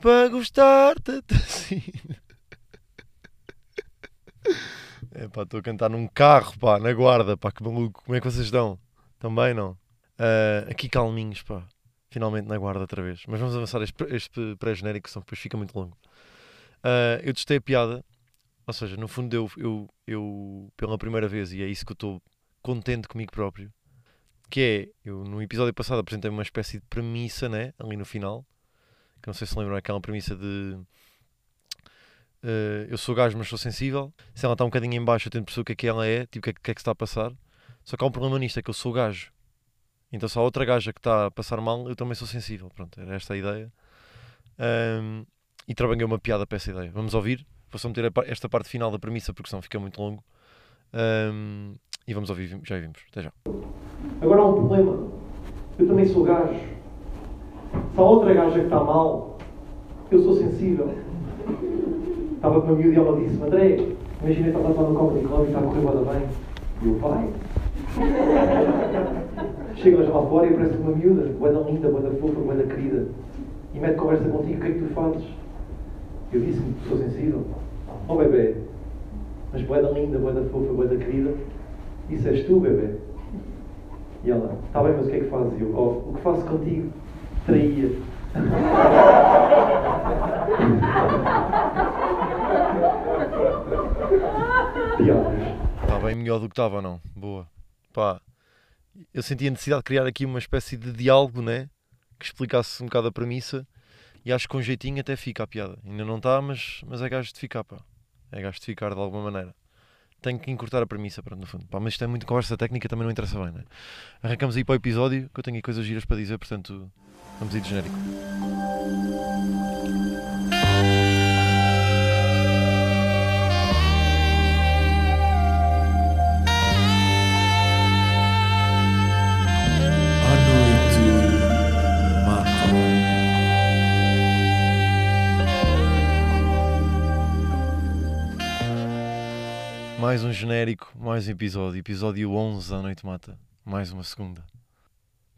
para gostar-te assim. É pá, estou a cantar num carro, pá, na guarda, pá, que maluco. Como é que vocês estão? Também não? Uh, aqui calminhos, pá. Finalmente na guarda outra vez. Mas vamos avançar este, este pré-genérico, senão depois fica muito longo. Uh, eu testei a piada, ou seja, no fundo eu, eu, eu, pela primeira vez, e é isso que eu estou contente comigo próprio, que é, eu no episódio passado apresentei uma espécie de premissa, né, ali no final, que não sei se lembram, aquela premissa de uh, eu sou gajo, mas sou sensível. Se ela está um bocadinho em baixo, eu tento perceber o que é que ela é, tipo, o que é, que, é que se está a passar. Só que há um problema nisto, é que eu sou gajo. Então se há outra gaja que está a passar mal, eu também sou sensível. Pronto, era esta a ideia. Um, e trabalhei uma piada para essa ideia. Vamos ouvir? Vou só meter esta parte final da premissa, porque senão fica muito longo. Um, e vamos ouvir, já vimos. Até já. Agora há um problema. Eu também sou gajo. Se há outra gaja que está mal, eu sou sensível. Estava com uma miúda e ela disse André, imagina que ela está no Comedy Club e está a correr bada bem. E eu, vai. Chegas lá fora e aparece uma miúda, boeda linda, boeda fofa, boeda querida. E mete conversa contigo, o que é que tu fazes? Eu disse-me sou sensível. Oh bebê, mas boeda linda, boeda fofa, boeda querida, isso és tu, bebê. E ela, está bem, mas o que é que fazes? Eu, oh, o que faço contigo? Traía. Está bem melhor do que estava, não? Boa. Pá, eu senti a necessidade de criar aqui uma espécie de diálogo, né? Que explicasse um bocado a premissa e acho que com jeitinho até fica a piada. Ainda não está, mas, mas é gajo de ficar, pá. É gajo de ficar de alguma maneira. Tenho que encurtar a premissa, pronto, no fundo. Pá, mas isto é muito conversa técnica, também não interessa bem, né? Arrancamos aí para o episódio, que eu tenho aí coisas giras para dizer, portanto, vamos ir de genérico. Mais um genérico, mais um episódio. Episódio 11 da Noite Mata. Mais uma segunda.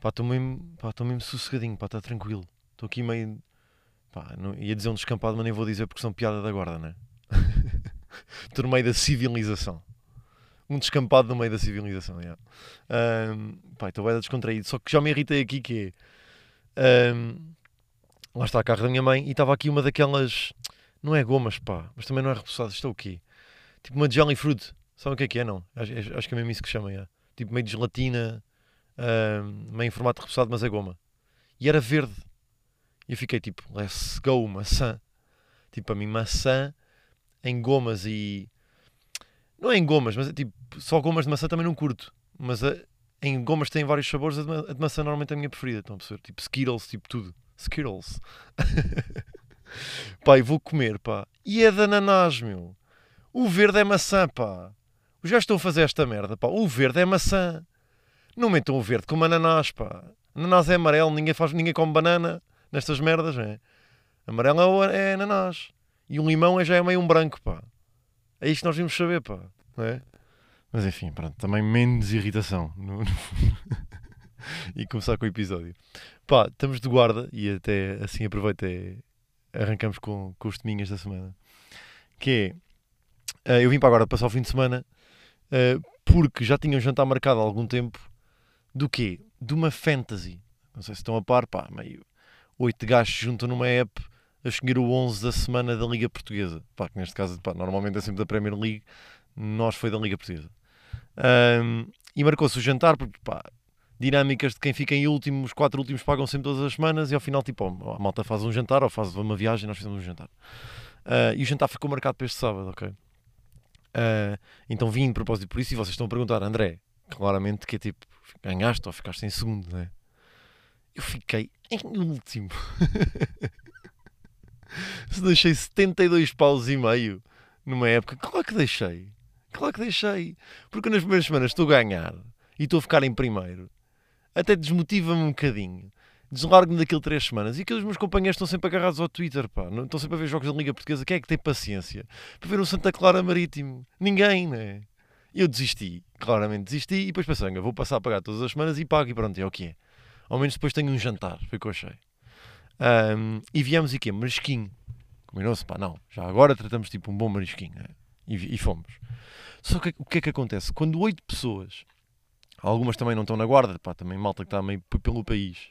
Pá, estou mesmo, pá, mesmo sossegadinho, pá, está tranquilo. Estou aqui meio. Pá, não, ia dizer um descampado, mas nem vou dizer porque são piada da guarda, né? Estou no meio da civilização. Um descampado no meio da civilização, yeah. um, pá, estou bem descontraído. Só que já me irritei aqui que é. Um, lá está a carro da minha mãe e estava aqui uma daquelas. Não é gomas, pá, mas também não é repousado. Isto é o quê? Tipo uma jelly fruit. Sabem o que é que é, não? Acho, acho que é mesmo isso que chama, é. Tipo meio de gelatina, meio em formato repousado, mas é goma. E era verde. E eu fiquei tipo, let's go, maçã. Tipo, para mim, maçã em gomas e. Não é em gomas, mas é tipo, só gomas de maçã também não curto. Mas a, em gomas tem vários sabores, a de, a de maçã normalmente é a minha preferida. Estão a perceber? Tipo Skittles, tipo tudo. Skittles. pá, e vou comer, pá. E é de ananás, meu. O verde é maçã, pá. Os gajos estão a fazer esta merda, pá. O verde é maçã. Não metam o verde como ananás, pá. Ananás é amarelo, ninguém, faz, ninguém come banana nestas merdas, é? Amarelo é, é ananás. E o limão é, já é meio um branco, pá. É isto que nós vimos saber, pá. Não é? Mas enfim, pronto. Também menos irritação. No, e começar com o episódio. Pá, estamos de guarda e até assim aproveito e arrancamos com, com os teminhas da semana. Que é Uh, eu vim para agora passar o fim de semana uh, porque já tinha um jantar marcado há algum tempo do quê? De uma fantasy. Não sei se estão a par, pá, meio oito gajos juntam numa app a escolher o 11 da semana da Liga Portuguesa. Pá, que neste caso, pá, normalmente é sempre da Premier League, nós foi da Liga Portuguesa. Um, e marcou-se o jantar, porque pá, dinâmicas de quem fica em último, os quatro últimos pagam sempre todas as semanas e ao final, tipo, a malta faz um jantar ou faz uma viagem, nós fizemos um jantar. Uh, e o jantar ficou marcado para este sábado, ok? Uh, então vim de propósito por isso e vocês estão a perguntar, André, claramente que é tipo, ganhaste ou ficaste em segundo, né? Eu fiquei em último. Se deixei 72 paus e meio numa época, claro que deixei. Claro que deixei. Porque nas primeiras semanas estou a ganhar e estou a ficar em primeiro. Até desmotiva-me um bocadinho deslargo-me daquilo três semanas. E aqueles meus companheiros estão sempre agarrados ao Twitter, pá. Estão sempre a ver jogos da Liga Portuguesa. Quem é que tem paciência para ver o Santa Clara Marítimo? Ninguém, né? Eu desisti, claramente desisti. E depois pensei, vou passar a pagar todas as semanas e pago e pronto, é o que é. Ao menos depois tenho um jantar, foi o que eu achei. Ahm, e viemos e quê? Marisquinho. Combinou-se, pá, não. Já agora tratamos tipo um bom marisquinho. né? E, e fomos. Só que o que é que acontece? Quando oito pessoas, algumas também não estão na guarda, pá, também malta que está meio pelo país,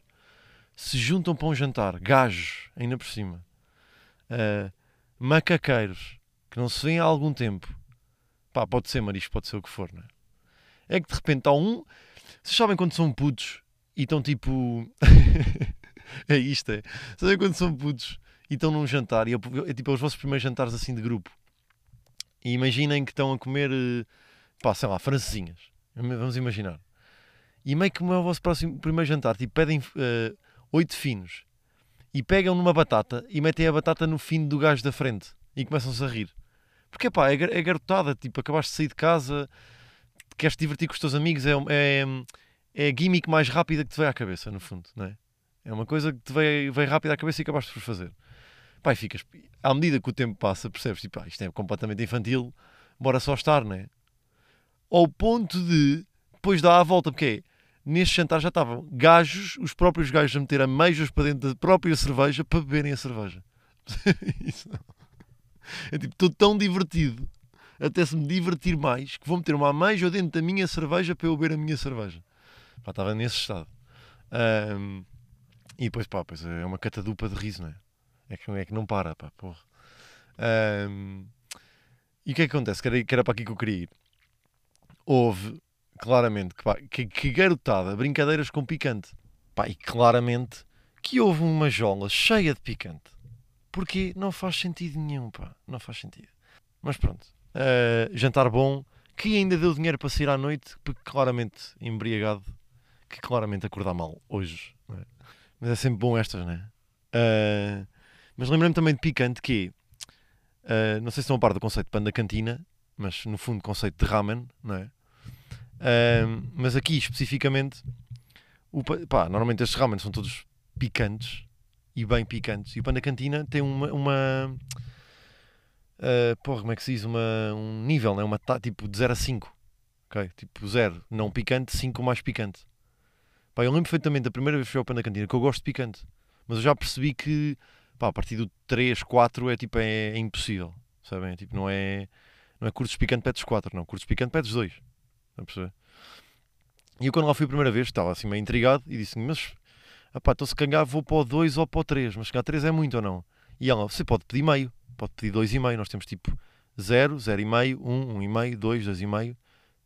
se juntam para um jantar, gajos, ainda por cima, ah, macaqueiros, que não se vêem há algum tempo, pá, pode ser marisco, pode ser o que for, não é? É que de repente há um. Vocês sabem quando são putos e estão tipo. é isto, é. Sabem quando são putos e estão num jantar e é, é tipo é os vossos primeiros jantares assim de grupo. E imaginem que estão a comer, eh, pá, sei lá, francesinhas. Vamos imaginar. E meio que como é o vosso próximo primeiro jantar, tipo, pedem eh, oito finos e pegam numa batata e metem a batata no fino do gajo da frente e começam-se a rir. Porque pá, é, é garotada, tipo, acabaste de sair de casa, queres te divertir com os teus amigos, é, é, é a gimmick mais rápida que te veio à cabeça, no fundo, não é? É uma coisa que te veio, veio rápida à cabeça e acabaste por fazer. Pá, ficas, à medida que o tempo passa, percebes, tipo, isto é completamente infantil, bora só estar, não é? Ao ponto de, depois dá a volta, porque é, neste jantar já estavam gajos, os próprios gajos a meter ameijos para dentro da própria cerveja para beberem a cerveja. Isso não. É tipo, estou tão divertido, até se me divertir mais, que vou meter uma ameijo dentro da minha cerveja para eu beber a minha cerveja. Pá, estava nesse estado. Ahm, e depois, pá, pois é uma catadupa de riso, não é? É que, é que não para, pá, porra. Ahm, e o que é que acontece? Que era, que era para aqui que eu queria ir. Houve, claramente, que, pá, que, que garotada, brincadeiras com picante. Pá, e claramente que houve uma jola cheia de picante. Porque não faz sentido nenhum, pá. Não faz sentido. Mas pronto. Ah, jantar bom, que ainda deu dinheiro para sair à noite, porque claramente embriagado, que claramente acordar mal hoje. é? Mas é sempre bom estas, não é? Ah, mas lembrei-me também de picante, que ah, não sei se estão a par do conceito de panda cantina, mas no fundo conceito de ramen, não é? Mas aqui especificamente, o, pá, normalmente estes ramen são todos picantes e bem picantes. E o panda cantina tem uma, uma ah, porra, como é que se diz? Uma, um nível, né? uma ta- tipo de 0 a 5. ok? Tipo 0 não picante, 5 mais picante. Pá, eu lembro perfeitamente da primeira vez que fui ao panda cantina que eu gosto de picante. Mas eu já percebi que pá, a partir do 3, 4 é tipo é, é impossível. Sabem? Tipo, não é, não é cursos picante pedes 4, não. Cursos picante pedes 2. Estão a perceber? E eu quando lá fui a primeira vez estava assim meio intrigado e disse mas Epá, então se calhar vou para o 2 ou para o 3, mas se calhar 3 é muito ou não? E ela, você pode pedir meio, pode pedir 2,5, nós temos tipo 0, 0,5, 1, 1,5, 2, 2,5,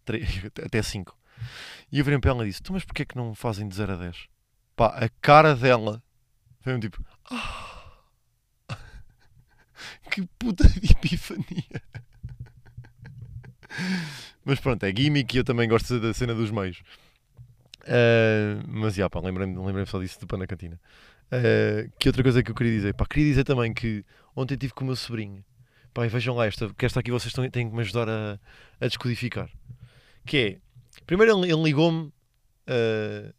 3, até 5. E eu virei para ela e disse, tu mas porquê é que não fazem de 0 a 10? Pá, a cara dela foi um tipo, "Ah, que puta de epifania. Mas pronto, é gimmick e eu também gosto da cena dos meios. Uh, mas já, pá, lembrei-me lembrei só disso do pão na cantina. Uh, que outra coisa que eu queria dizer? Pá, queria dizer também que ontem estive com o meu sobrinho. Pá, e vejam lá, esta, que esta aqui vocês têm, têm que me ajudar a, a descodificar. Que é, primeiro ele, ele ligou-me, uh,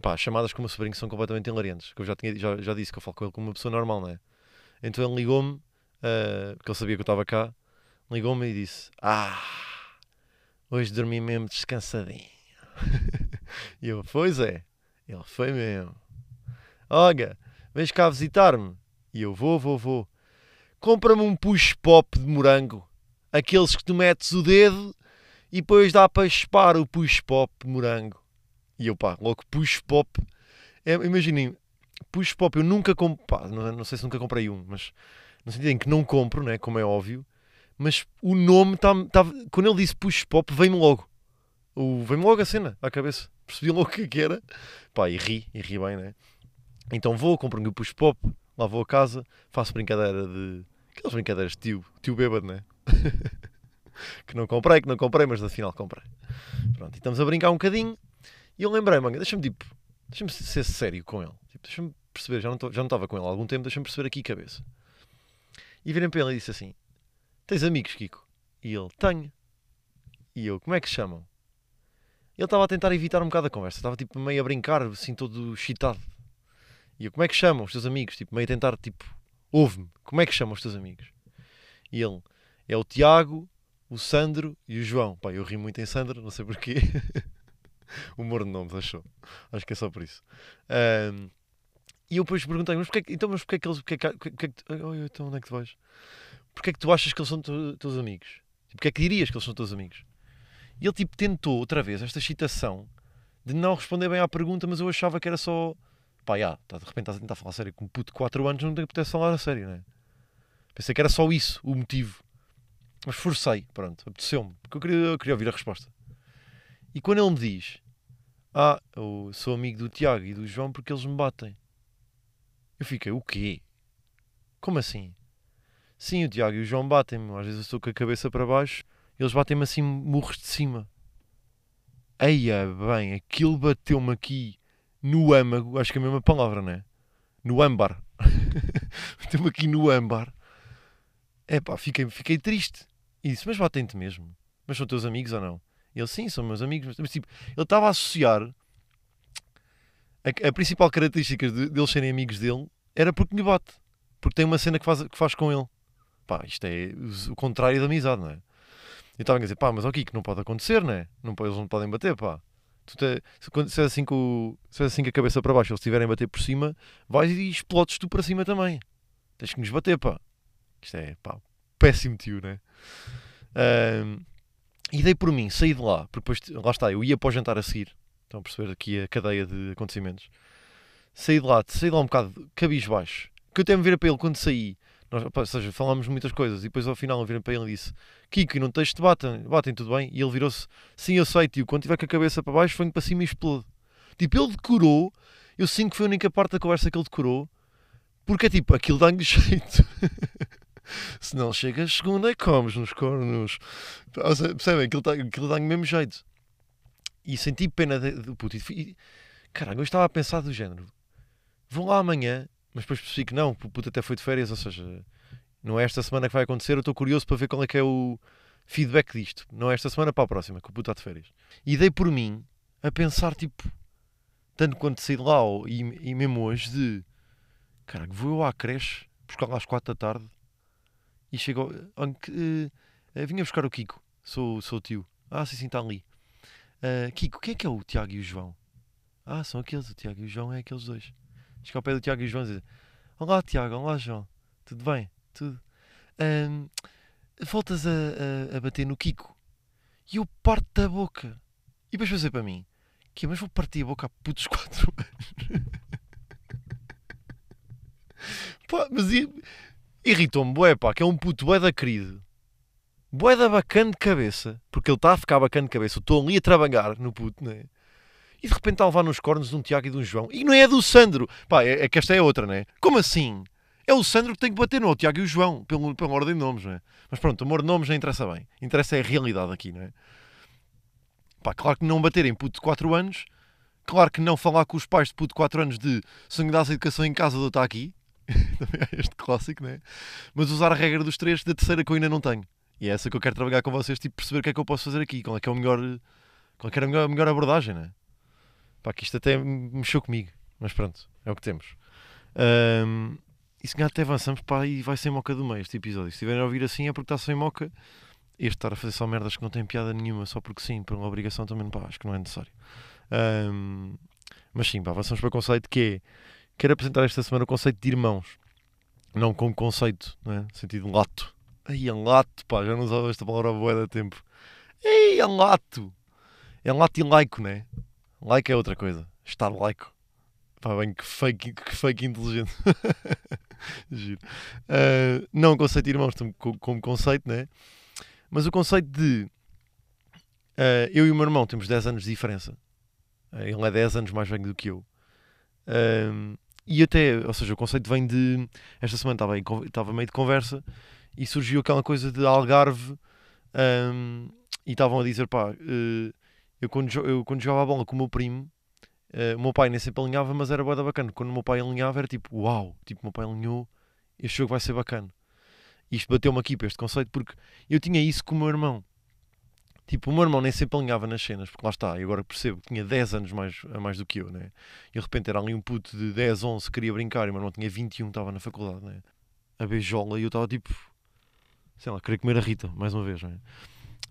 pá, as chamadas com o meu sobrinho são completamente hilariantes. Que eu já, tinha, já, já disse que eu falo com ele como uma pessoa normal, não é? Então ele ligou-me, uh, porque ele sabia que eu estava cá, ligou-me e disse: Ah, hoje dormi mesmo descansadinho. E eu, pois é. Ele foi mesmo. Olha, vens cá visitar-me? E eu, vou, vou, vou. Compra-me um push pop de morango. Aqueles que tu metes o dedo e depois dá para chupar o push pop de morango. E eu, pá, logo push pop. É, imaginem, push pop eu nunca compro. Pá, não, não sei se nunca comprei um, mas no sentido em que não compro, né, como é óbvio. Mas o nome, tá, tá, quando ele disse push pop, veio-me logo. Veio-me logo a cena à cabeça. Percebi logo o que é que era. Pá, e ri, e ri bem, né? Então vou, compro um push pop, lá vou a casa, faço brincadeira de. Aquelas brincadeiras de tio, tio bêbado, né? que não comprei, que não comprei, mas afinal comprei. Pronto, e estamos a brincar um bocadinho. E eu lembrei, manga, deixa-me tipo, deixa-me ser sério com ele. Tipo, deixa-me perceber, já não, estava com ele há algum tempo, deixa-me perceber aqui cabeça. E virei para ele e disse assim: Tens amigos, Kiko? E ele: Tenho. E eu: Como é que se chamam? Ele estava a tentar evitar um bocado a conversa, estava tipo meio a brincar, assim todo excitado. E eu, como é que chamam os teus amigos? Tipo, meio a tentar, tipo, ouve-me, como é que chamam os teus amigos? E ele, é o Tiago, o Sandro e o João. Pá, eu ri muito em Sandro, não sei porquê. Humor de nomes, achou. Acho que é só por isso. Ahm, E eu depois perguntei, mas porquê, então, mas porquê que eles. Porquê que, porquê que, então onde é que tu vais? Porquê que tu achas que eles são teus amigos? Tipo, Porquê é que dirias que eles são teus amigos? E ele tipo tentou outra vez esta excitação de não responder bem à pergunta, mas eu achava que era só. Pá, já, tá, de repente estás a tentar falar sério com um puto de 4 anos, não tem que pudesse falar a sério, né? Pensei que era só isso, o motivo. Mas forcei, pronto, apeteceu-me, porque eu queria, eu queria ouvir a resposta. E quando ele me diz: Ah, eu sou amigo do Tiago e do João porque eles me batem. Eu fiquei: O quê? Como assim? Sim, o Tiago e o João batem-me. Às vezes eu estou com a cabeça para baixo, eles batem-me assim, murros de cima. Eia, bem, aquilo bateu-me aqui no âmago, acho que é a mesma palavra, não é? No âmbar. bateu-me aqui no âmbar. É pá, fiquei, fiquei triste. Disse: Mas batem-te mesmo? Mas são teus amigos ou não? Ele, sim, são meus amigos. Mas, mas, tipo, ele estava a associar a, a principal característica de, deles serem amigos dele era porque me bate. Porque tem uma cena que faz, que faz com ele. Pá, isto é o contrário da amizade, não é? Eu estava a dizer, pá, mas aqui que não pode acontecer, não é? Não, eles não podem bater, pá. Te- se, se é assim com, o- se é assim com a cabeça para baixo, eles estiverem a bater por cima, vais e explodes tu para cima também. Tens que nos bater, pá. Isto é, pá, péssimo tio, né? Ahm, e dei por mim, saí de lá, porque depois, lá está, eu ia para o jantar a seguir. Estão a perceber aqui a cadeia de acontecimentos. Saí de lá, saí de lá um bocado cabisbaixo. Que eu até me virei para ele quando saí. Nós, pá, ou seja, falámos muitas coisas e depois ao final virei para ele e disse: Kiko, e não tens te batem, batem tudo bem? E ele virou-se: Sim, eu sei, tio, quando tiver com a cabeça para baixo, venho para cima e explodo. Tipo, ele decorou, eu sinto que foi a única parte da conversa que ele decorou, porque é tipo, aquilo dá-lhe jeito. Se não chegas segunda, comes nos cornos. Percebem? Aquilo, tá- aquilo dá-lhe mesmo jeito. E senti pena do puto. E, e, caralho, eu estava a pensar do género: vou lá amanhã, mas depois percebi que não, o puto até foi de férias, ou seja, não é esta semana que vai acontecer. Eu estou curioso para ver qual é que é o feedback disto. Não é esta semana para a próxima, que o puto está de férias. E dei por mim a pensar, tipo, tanto quanto saí de lá e, e mesmo hoje, de caralho, vou eu à creche, buscar lá às quatro da tarde e chego. olha, que, eh, vinha buscar o Kiko, sou, sou o tio. Ah, sim, sim, está ali. Ah, Kiko, quem é que é o Tiago e o João? Ah, são aqueles, o Tiago e o João é aqueles dois. Chego ao pé do Tiago e João e dizer: Olá, Tiago, olá, João, tudo bem? Tudo. Ahm, voltas a, a- a bater no Kiko e eu parto da boca. E depois fazer para mim: que Mas vou partir a boca a putos 4 anos. Pá, mas irritou-me, bué, pá, que é um puto bué da querido. Bué da bacana de cabeça. Porque ele está a ficar bacana de cabeça. Eu estou ali a trabalhar no puto, né? E de repente está a levar nos cornos de um Tiago e de um João. E não é do Sandro. Pá, é, é que esta é outra, né? Como assim? É o Sandro que tem que bater no Tiago e o João, pelo, pela ordem de nomes, né? Mas pronto, o amor de nomes não interessa bem. Interessa é a realidade aqui, não é? Pá, claro que não bater em puto de 4 anos. Claro que não falar com os pais de puto de 4 anos de se me dás a educação em casa, eu estou aqui. Também há este clássico, né? Mas usar a regra dos três da terceira que eu ainda não tenho. E é essa que eu quero trabalhar com vocês, tipo, perceber o que é que eu posso fazer aqui, qual é que é o melhor, qual é que era a melhor, a melhor abordagem, né? Pá, que isto até mexeu comigo, mas pronto, é o que temos. Ahm, e se calhar até avançamos, pá, e vai sem moca do meio este episódio. Se estiverem a ouvir assim é porque está sem moca. Este estar a fazer só merdas que não têm piada nenhuma, só porque sim, por uma obrigação também, pá, acho que não é necessário. Ahm, mas sim, pá, avançamos para o conceito que é, quero apresentar esta semana o conceito de irmãos. Não como conceito, né? sentido lato. Ai, é lato, pá, já não usava esta palavra há da tempo. Ei, é lato. É lato e laico, né? Like é outra coisa. Estar laico. Pá, bem, que fake, que fake inteligente. Giro. Ah, não conceito de irmãos como, conceito, né? Mas o conceito de ah, eu e o meu irmão temos 10 anos de diferença. Ah, ele é 10 anos mais velho do que eu. E até, ou seja, o conceito vem de. Esta semana estava, estava meio de conversa e surgiu aquela coisa de Algarve. ah, e estavam a dizer, pá, eh, eu quando, eu quando jogava a bola com o meu primo, eh, o meu pai nem sempre alinhava, mas era da bacana. Quando o meu pai alinhava era tipo, uau, tipo, o meu pai alinhou, este jogo vai ser bacana. Isto bateu-me aqui para este conceito porque eu tinha isso com o meu irmão. Tipo, o meu irmão nem sempre alinhava nas cenas, porque lá está, e agora percebo que tinha 10 anos mais, a mais do que eu, né? E de repente era ali um puto de 10, 11 que queria brincar e o meu irmão tinha 21, estava na faculdade, né? A beijola e eu estava tipo, sei lá, queria comer a Rita, mais uma vez, né?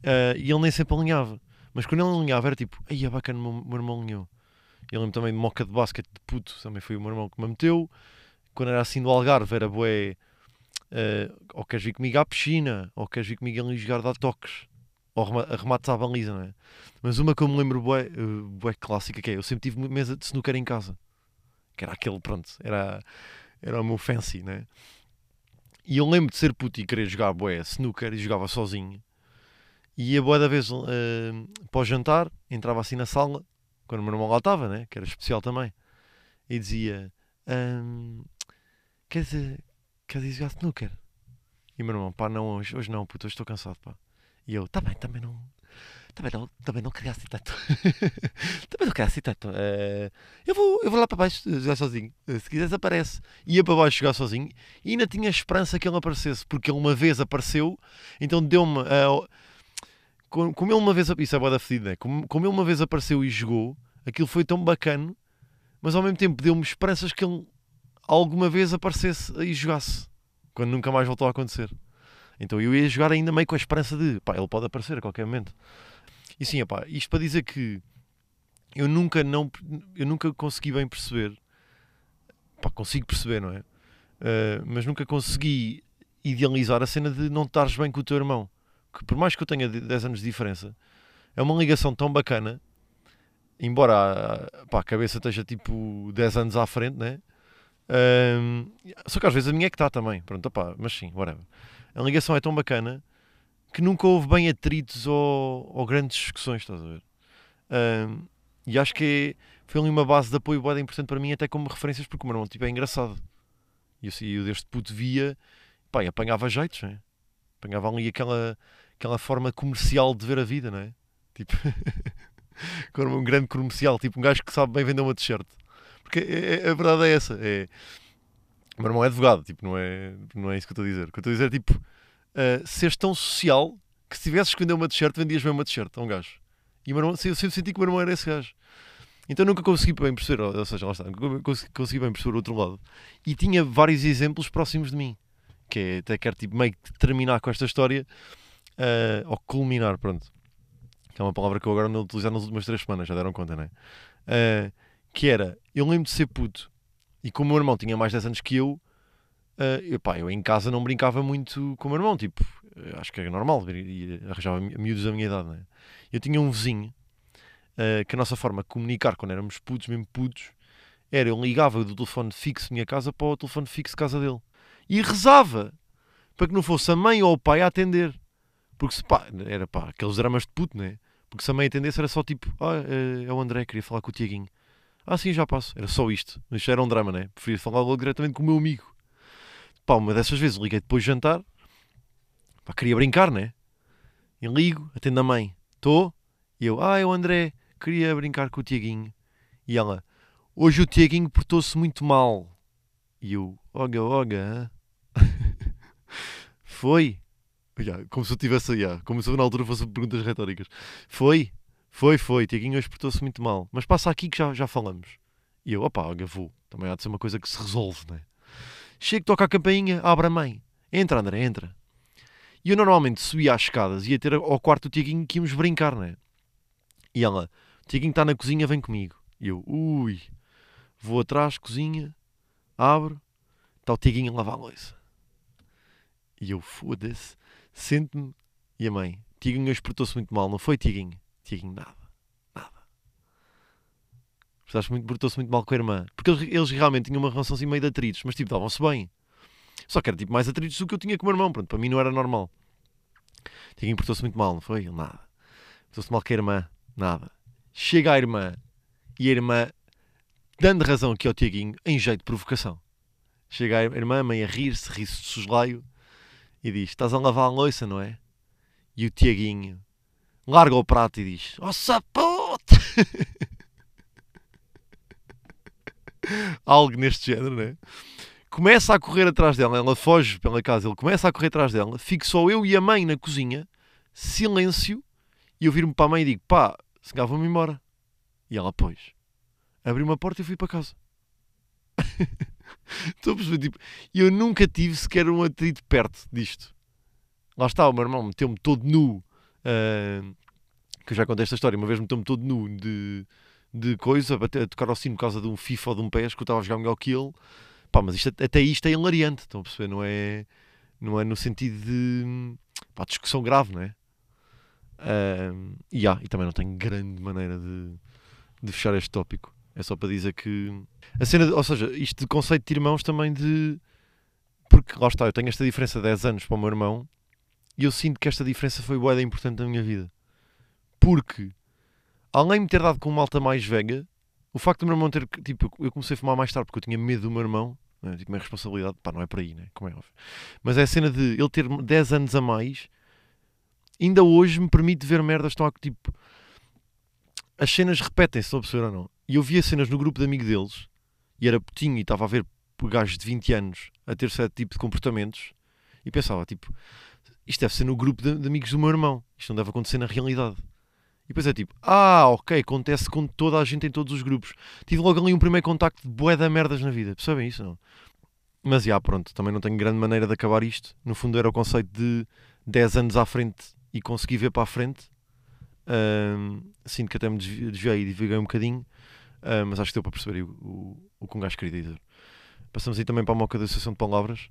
Ah, e ele nem sempre alinhava. Mas quando ele alinhava era tipo, aí é bacana, o meu, irmão alinhou. Eu lembro também de moca de basquete de puto, também foi o meu irmão que me meteu. Quando era assim do Algarve, era bué. Uh, ou queres vir comigo à piscina, ou queres vir comigo ali jogar dar toques, ou arremates à baliza, não é? Mas uma que eu me lembro bué, uh, bué clássica que é, eu sempre tive mesa de snooker em casa, que era aquele, pronto, era, era o meu fancy, né? E eu lembro de ser puto e querer jogar bué snooker e jogava sozinho. E ia boa da vez uh, para o jantar, entrava assim na sala, quando o meu irmão lá estava, né? que era especial também, e dizia: um, Queres, queres ir jogar snooker? E o meu irmão, pá, não, hoje, hoje não, puto, hoje estou cansado, pá. E eu, tá bem, também não. Também não, também não queria assim tanto. também não queria assim tanto. Uh, eu, vou, eu vou lá para baixo jogar sozinho. Se quiseres, aparece. Ia para baixo jogar sozinho e ainda tinha esperança que ele aparecesse, porque ele uma vez apareceu, então deu-me. Uh, como, como ele uma vez. Isso é fedida, né? Como, como ele uma vez apareceu e jogou, aquilo foi tão bacana, mas ao mesmo tempo deu-me esperanças que ele alguma vez aparecesse e jogasse, quando nunca mais voltou a acontecer. Então eu ia jogar ainda meio com a esperança de, pá, ele pode aparecer a qualquer momento. E sim, pá, isto para dizer que eu nunca não, eu nunca consegui bem perceber, consigo perceber, não é? Uh, mas nunca consegui idealizar a cena de não estares bem com o teu irmão. Que por mais que eu tenha 10 anos de diferença, é uma ligação tão bacana, embora pá, a cabeça esteja tipo 10 anos à frente, né? Um, só que às vezes a minha é que está também, pronto, opá, mas sim, whatever. A ligação é tão bacana que nunca houve bem atritos ou, ou grandes discussões, estás a ver? Um, e acho que foi ali uma base de apoio bem importante para mim, até como referências, porque o meu irmão tipo, é engraçado. E eu, eu deste puto via, pá, apanhava jeitos, né? Apanhava ali aquela, aquela forma comercial de ver a vida, não é? Tipo, um grande comercial, tipo um gajo que sabe bem vender uma t-shirt. Porque é, é, a verdade é essa. É, o meu irmão é advogado, tipo, não é, não é isso que eu estou a dizer. O que eu estou a dizer é tipo, uh, seres tão social que se tivesses que vender uma t-shirt, vendias bem uma t-shirt a um gajo. E o meu irmão, eu sempre senti que o meu irmão era esse gajo. Então nunca consegui bem perceber, ou seja, lá está, nunca consegui, consegui bem perceber o outro lado. E tinha vários exemplos próximos de mim. Que é, até quero tipo, meio que terminar com esta história, uh, ou culminar, pronto. Que é uma palavra que eu agora não utilizar nas últimas três semanas, já deram conta, não é? Uh, que era, eu lembro de ser puto, e como o meu irmão tinha mais 10 anos que eu, uh, eu, pá, eu em casa não brincava muito com o meu irmão, tipo, acho que era normal, arranjava miúdos da minha idade, é? Eu tinha um vizinho, uh, que a nossa forma de comunicar quando éramos putos, mesmo putos, era, eu ligava do telefone fixo da minha casa para o telefone fixo de casa dele. E rezava, para que não fosse a mãe ou o pai a atender. Porque se pá, era pá, aqueles dramas de puto, né? Porque se a mãe atendesse era só tipo, ah, é, é o André, queria falar com o Tiaguinho. Ah, sim, já passo. Era só isto. Isto era um drama, né? Preferia falar logo diretamente com o meu amigo. Pá, uma dessas vezes liguei depois de jantar. Pá, queria brincar, né? E ligo, atendo a mãe. Estou? E eu, ah, é o André. Queria brincar com o Tiaguinho. E ela, hoje o Tiaguinho portou-se muito mal. E eu, oga, oga. Foi? Yeah, como se eu tivesse, yeah, como se eu na altura fosse perguntas retóricas. Foi? Foi, foi. Tiaguinho hoje portou-se muito mal. Mas passa aqui que já, já falamos. E eu, opá, vou. Também há de ser uma coisa que se resolve, né? Chego, toca a campainha, abre a mãe. Entra, André, entra. E eu normalmente subia às escadas ia ter ao quarto do Tiaguinho que íamos brincar, né? E ela, Tiaguinho está na cozinha, vem comigo. E eu, ui. Vou atrás, cozinha, abro, está o Tiaguinho a lavar a louça. E eu, foda-se, sento-me. E a mãe, Tiaguinho hoje portou-se muito mal, não foi, Tiaguinho? Tiaguinho, nada. Nada. Portaste muito, portou-se muito mal com a irmã. Porque eles, eles realmente tinham uma relação assim meio de atritos, mas tipo, davam-se bem. Só que era tipo mais atritos do que eu tinha com o meu irmão. Pronto, para mim não era normal. Tiaguinho portou-se muito mal, não foi? Ele, nada. Portou-se mal com a irmã, nada. Chega a irmã e a irmã, dando razão aqui ao Tiaguinho, em jeito de provocação. Chega a irmã, a mãe a rir-se, ri-se de soslaio e diz: Estás a lavar a louça, não é? E o Tiaguinho larga o prato e diz: Oh sapote! Algo neste género, né? Começa a correr atrás dela, ela foge pela casa, ele começa a correr atrás dela, fico só eu e a mãe na cozinha, silêncio, e eu viro-me para a mãe e digo: pá, se calhar vou-me embora. E ela, pois. Abriu uma porta e fui para casa. Estou a perceber, tipo, eu nunca tive sequer um atrito perto disto. Lá está, o meu irmão meteu-me todo nu uh, que eu já contei esta história, uma vez meteu-me todo nu de, de coisa, a, tocar ao sino por causa de um FIFA ou de um PES que eu estava a jogar melhor que ele. Pá, mas isto, até isto é hilariante, estão a perceber? Não é, não é no sentido de pá, discussão grave, não é? Ahm, e, há, e também não tenho grande maneira de, de fechar este tópico. É só para dizer que a cena, de- ou seja, isto de conceito de irmãos também de porque lá está, eu tenho esta diferença de 10 anos para o meu irmão e eu sinto que esta diferença foi boa importante na minha vida. Porque além de me ter dado com uma malta mais velha, o facto do meu irmão ter. Tipo, eu comecei a fumar mais tarde porque eu tinha medo do meu irmão. Né? Tipo, minha responsabilidade, pá, não é por aí, né? Como é óbvio. Mas é a cena de ele ter 10 anos a mais, ainda hoje me permite ver merdas estão a. Tipo, as cenas repetem-se, estão a perceber ou não? E eu via cenas no grupo de amigos deles, e era putinho e estava a ver gajos de 20 anos a ter certo tipo de comportamentos, e pensava, tipo, isto deve ser no grupo de, de amigos do meu irmão, isto não deve acontecer na realidade. E depois é tipo, ah, ok, acontece com toda a gente em todos os grupos. Tive logo ali um primeiro contacto de bué da merdas na vida, percebem isso não? Mas já, pronto, também não tenho grande maneira de acabar isto. No fundo era o conceito de 10 anos à frente e conseguir ver para a frente. Ahm, sinto que até me desvi- desviei e divaguei um bocadinho, ah, mas acho que deu para perceber o, o, o que um gajo queria dizer. Passamos aí também para a moca da Associação de Palavras.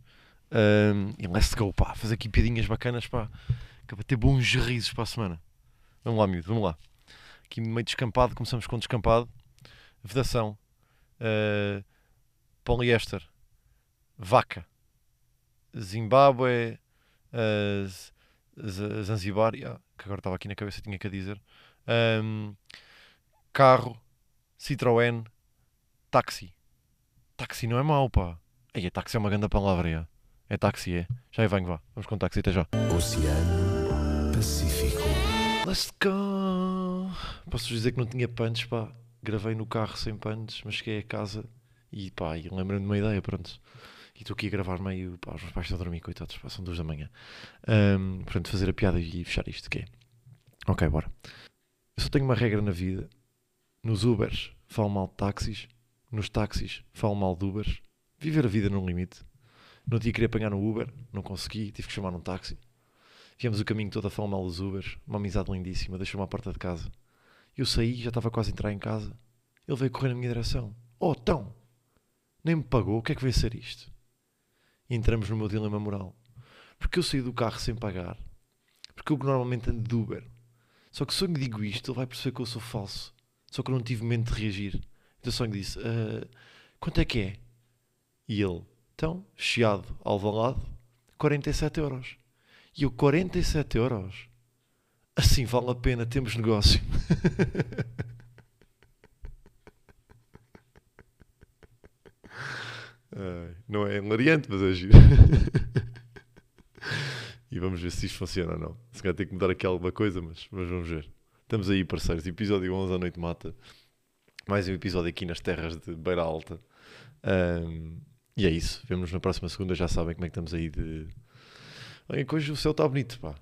Ahm, e let's go, pá, fazer aqui piadinhas bacanas, pá, que é para ter bons risos para a semana. Vamos lá, miúdo, vamos lá. Aqui meio descampado, começamos com descampado. Vedação. ah, poliéster. Vaca. Zimbábue. ah, Z- Zanzibar. yeah, que agora estava aqui na cabeça, tinha que dizer. Ahm, carro. Citroën. Táxi. Táxi não é mau, pá. Ei, táxi é uma grande palavra, é. É táxi, é. Já aí venho, vá. Vamos com táxi até já. Oceano Pacífico. Let's go! Posso dizer que não tinha punch, pá. Gravei no carro sem punch, mas cheguei a casa e pá, e lembrei-me de uma ideia, pronto. E estou aqui a gravar meio, pá, os meus pais estão a dormir, coitados, pá, são duas da manhã. Portanto, fazer a piada e fechar isto, que é. Ok, bora. Eu só tenho uma regra na vida. Nos Ubers, falo mal de táxis. Nos táxis, falo mal de Ubers. Viver a vida num limite. No dia queria apanhar no Uber, não consegui, tive que chamar um táxi. Viemos o caminho todo a falar mal dos Ubers. Uma amizade lindíssima. Deixou-me à porta de casa. Eu saí, já estava quase a entrar em casa. Ele veio correr na minha direção. Oh, então! Nem me pagou. O que é que veio ser isto? E entramos no meu dilema moral. Porque eu saí do carro sem pagar. Porque eu normalmente ando de Uber. Só que se eu lhe digo isto, ele vai perceber que eu sou falso. Só que eu não tive momento de reagir. Então só lhe disse: "Ah, quanto é que é? E ele, então, chiado, alvalado, 47 euros. E eu, 47 euros? Assim vale a pena, temos negócio. Não é hilariante, mas é giro. e vamos ver se isto funciona ou não. Se calhar tem que mudar aqui alguma coisa, mas, mas vamos ver. Estamos aí, parceiros. Episódio 11 à noite mata. Mais um episódio aqui nas terras de Beira Alta. Ahm, e é isso. Vemos na próxima segunda. Já sabem como é que estamos aí de. Olha, hoje o céu está bonito, pá.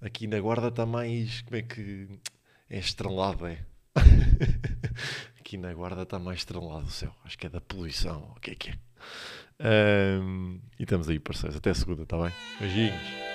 Aqui na guarda está mais. Como é que. É estrelado, é? Aqui na guarda está mais estrelado o céu. Acho que é da poluição. O que é que é? Ahm, e estamos aí, parceiros. Até segunda, está bem? Beijinhos.